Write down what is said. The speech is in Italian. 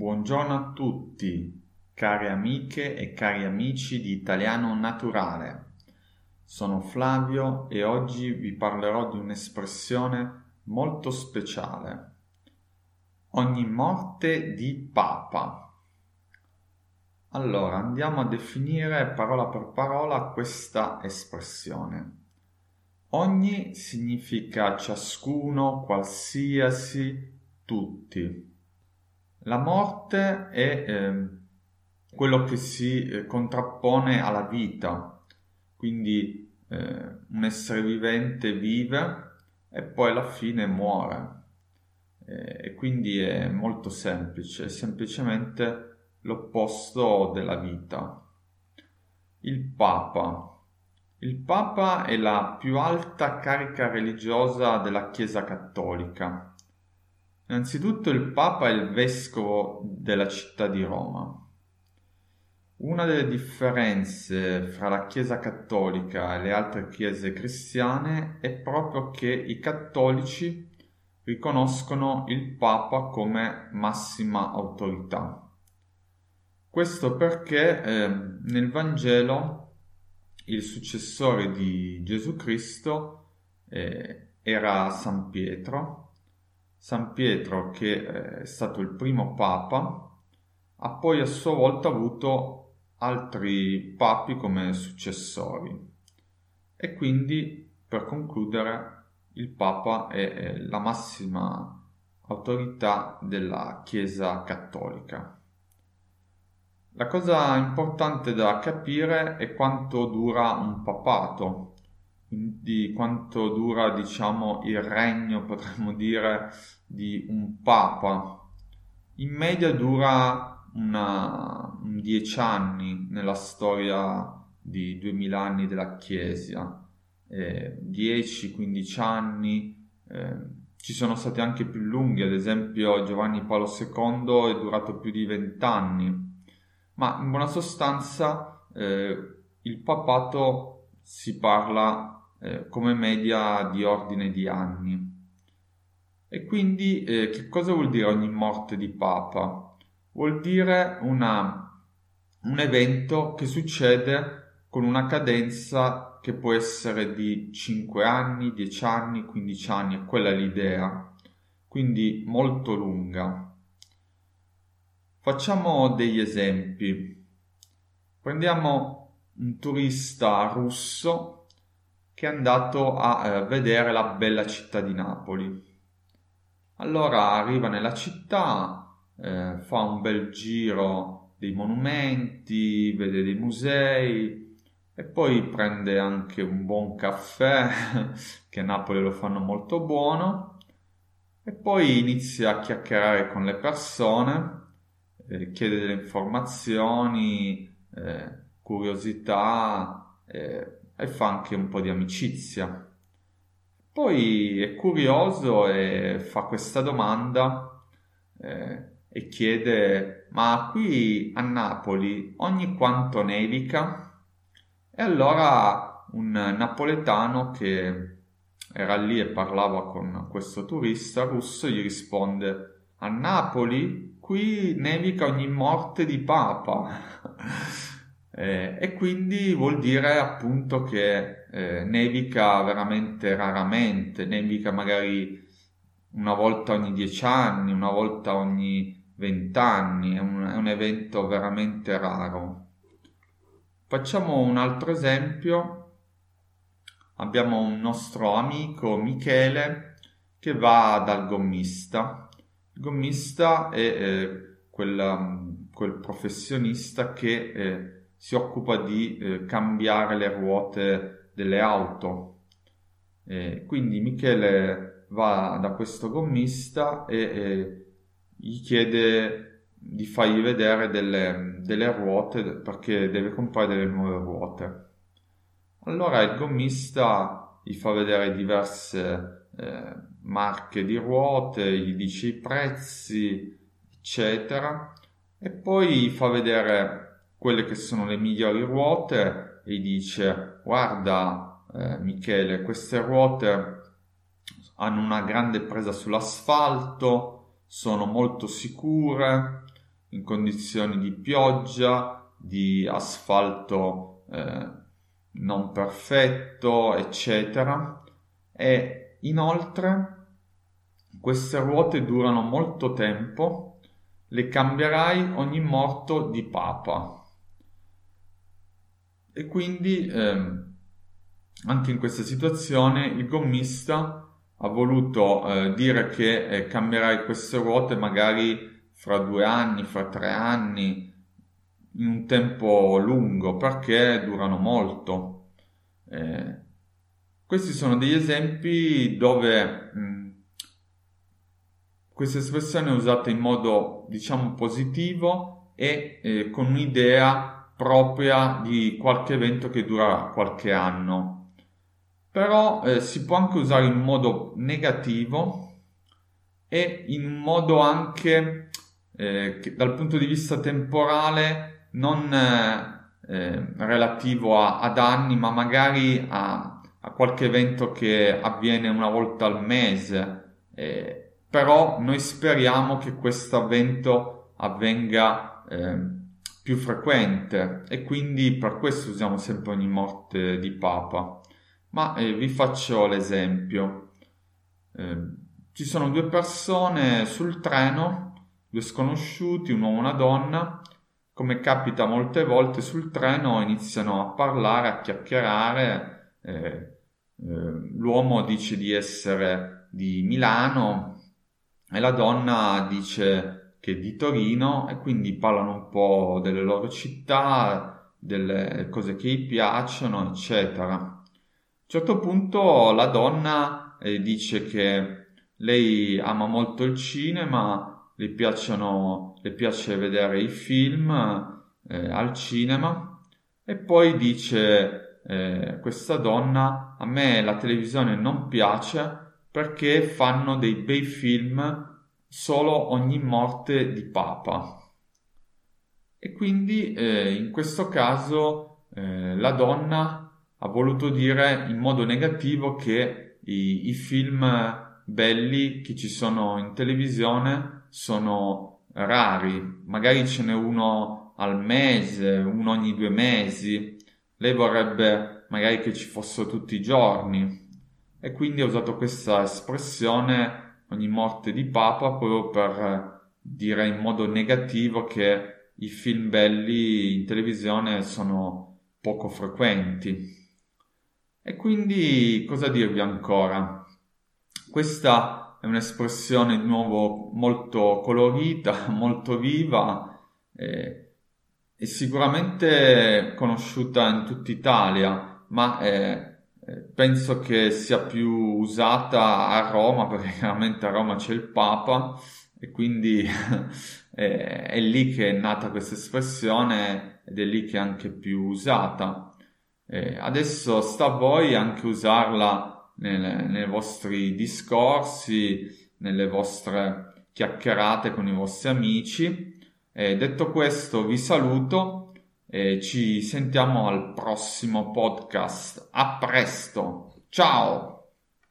Buongiorno a tutti, care amiche e cari amici di Italiano Naturale. Sono Flavio e oggi vi parlerò di un'espressione molto speciale. Ogni morte di papa. Allora, andiamo a definire parola per parola questa espressione. Ogni significa ciascuno, qualsiasi, tutti. La morte è eh, quello che si eh, contrappone alla vita, quindi eh, un essere vivente vive e poi alla fine muore. Eh, e quindi è molto semplice, è semplicemente l'opposto della vita. Il Papa. Il Papa è la più alta carica religiosa della Chiesa cattolica Innanzitutto il Papa è il vescovo della città di Roma. Una delle differenze fra la Chiesa cattolica e le altre chiese cristiane è proprio che i cattolici riconoscono il Papa come massima autorità. Questo perché eh, nel Vangelo il successore di Gesù Cristo eh, era San Pietro San Pietro, che eh, è stato il primo papa, ha poi a sua volta avuto altri papi come successori. E quindi, per concludere, il papa è la massima autorità della Chiesa cattolica. La cosa importante da capire è quanto dura un papato, di quanto dura, diciamo, il regno, potremmo dire, di un papa. In media dura una, un dieci anni nella storia di 2000 anni della Chiesa, eh, 10-15 anni, eh, ci sono stati anche più lunghi, ad esempio Giovanni Paolo II è durato più di 20 anni, ma in buona sostanza eh, il papato si parla eh, come media di ordine di anni. E quindi eh, che cosa vuol dire ogni morte di papa? Vuol dire una, un evento che succede con una cadenza che può essere di 5 anni, 10 anni, 15 anni, è quella l'idea, quindi molto lunga. Facciamo degli esempi. Prendiamo un turista russo che è andato a eh, vedere la bella città di Napoli. Allora arriva nella città, eh, fa un bel giro dei monumenti, vede dei musei e poi prende anche un buon caffè, che a Napoli lo fanno molto buono, e poi inizia a chiacchierare con le persone, eh, chiede delle informazioni, eh, curiosità, eh, e fa anche un po' di amicizia. Poi è curioso e fa questa domanda eh, e chiede ma qui a Napoli ogni quanto nevica? E allora un napoletano che era lì e parlava con questo turista russo gli risponde a Napoli qui nevica ogni morte di papa. Eh, e quindi vuol dire appunto che eh, nevica veramente raramente, nevica magari una volta ogni dieci anni, una volta ogni vent'anni, è è un evento veramente raro. Facciamo un altro esempio. Abbiamo un nostro amico Michele che va dal gommista. Il gommista è eh, quel, quel, professionista che eh, si occupa di eh, cambiare le ruote delle auto. Eh, quindi Michele va da questo gommista e eh, gli chiede di fargli vedere delle, delle ruote perché deve comprare delle nuove ruote. Allora il gommista gli fa vedere diverse eh, marche di ruote, gli dice i prezzi, eccetera, e poi gli fa vedere quelle che sono le migliori ruote e dice guarda eh, Michele queste ruote hanno una grande presa sull'asfalto sono molto sicure in condizioni di pioggia, di asfalto eh, non perfetto, eccetera. E inoltre queste ruote durano molto tempo, le cambierai ogni morto di papa. E quindi eh, anche in questa situazione il gommista ha voluto eh, dire che eh, cambierai queste ruote magari fra due anni, fra tre anni, in un tempo lungo perché durano molto. Eh, questi sono degli esempi dove mh, questa espressione è usata in modo diciamo positivo e eh, con un'idea propria di qualche evento che dura qualche anno. Però eh, si può anche usare in modo negativo e in modo anche eh, che, dal punto di vista temporale non eh, relativo a, ad anni, ma magari a, a, qualche evento che avviene una volta al mese. Eh, però noi speriamo che questo avvento avvenga eh, più frequente e quindi per questo usiamo sempre ogni morte di Papa. Ma eh, vi faccio l'esempio. Eh, ci sono due persone sul treno, due sconosciuti, un uomo e una donna, come capita molte volte sul treno, iniziano a parlare, a chiacchierare. Eh, eh, l'uomo dice di essere di Milano e la donna dice che è di Torino e quindi parlano un po' delle loro città, delle cose che gli piacciono, eccetera. A un certo punto la donna eh, dice che lei ama molto il cinema le, piacciono, le piace vedere i film eh, al cinema e poi dice eh, questa donna a me la televisione non piace perché fanno dei bei film solo ogni morte di papa. E quindi eh, in questo caso eh, la donna ha voluto dire in modo negativo che i, i film belli che ci sono in televisione sono rari, magari ce n'è uno al mese, uno ogni due mesi, lei vorrebbe magari che ci fossero tutti i giorni. E quindi ha usato questa espressione ogni morte di papa proprio per dire in modo negativo che i film belli in televisione sono poco frequenti. E quindi cosa dirvi ancora? Questa è un'espressione di nuovo molto colorita, molto viva eh, e sicuramente conosciuta in tutta Italia, ma eh, eh, penso che sia più usata a Roma perché chiaramente a Roma c'è il Papa e quindi eh, è lì che è nata questa espressione ed è lì che è anche più usata. Eh, adesso sta a voi anche usarla nelle, nei vostri discorsi, nelle vostre chiacchierate con i vostri amici. E detto questo, vi saluto e ci sentiamo al prossimo podcast. A presto! Ciao!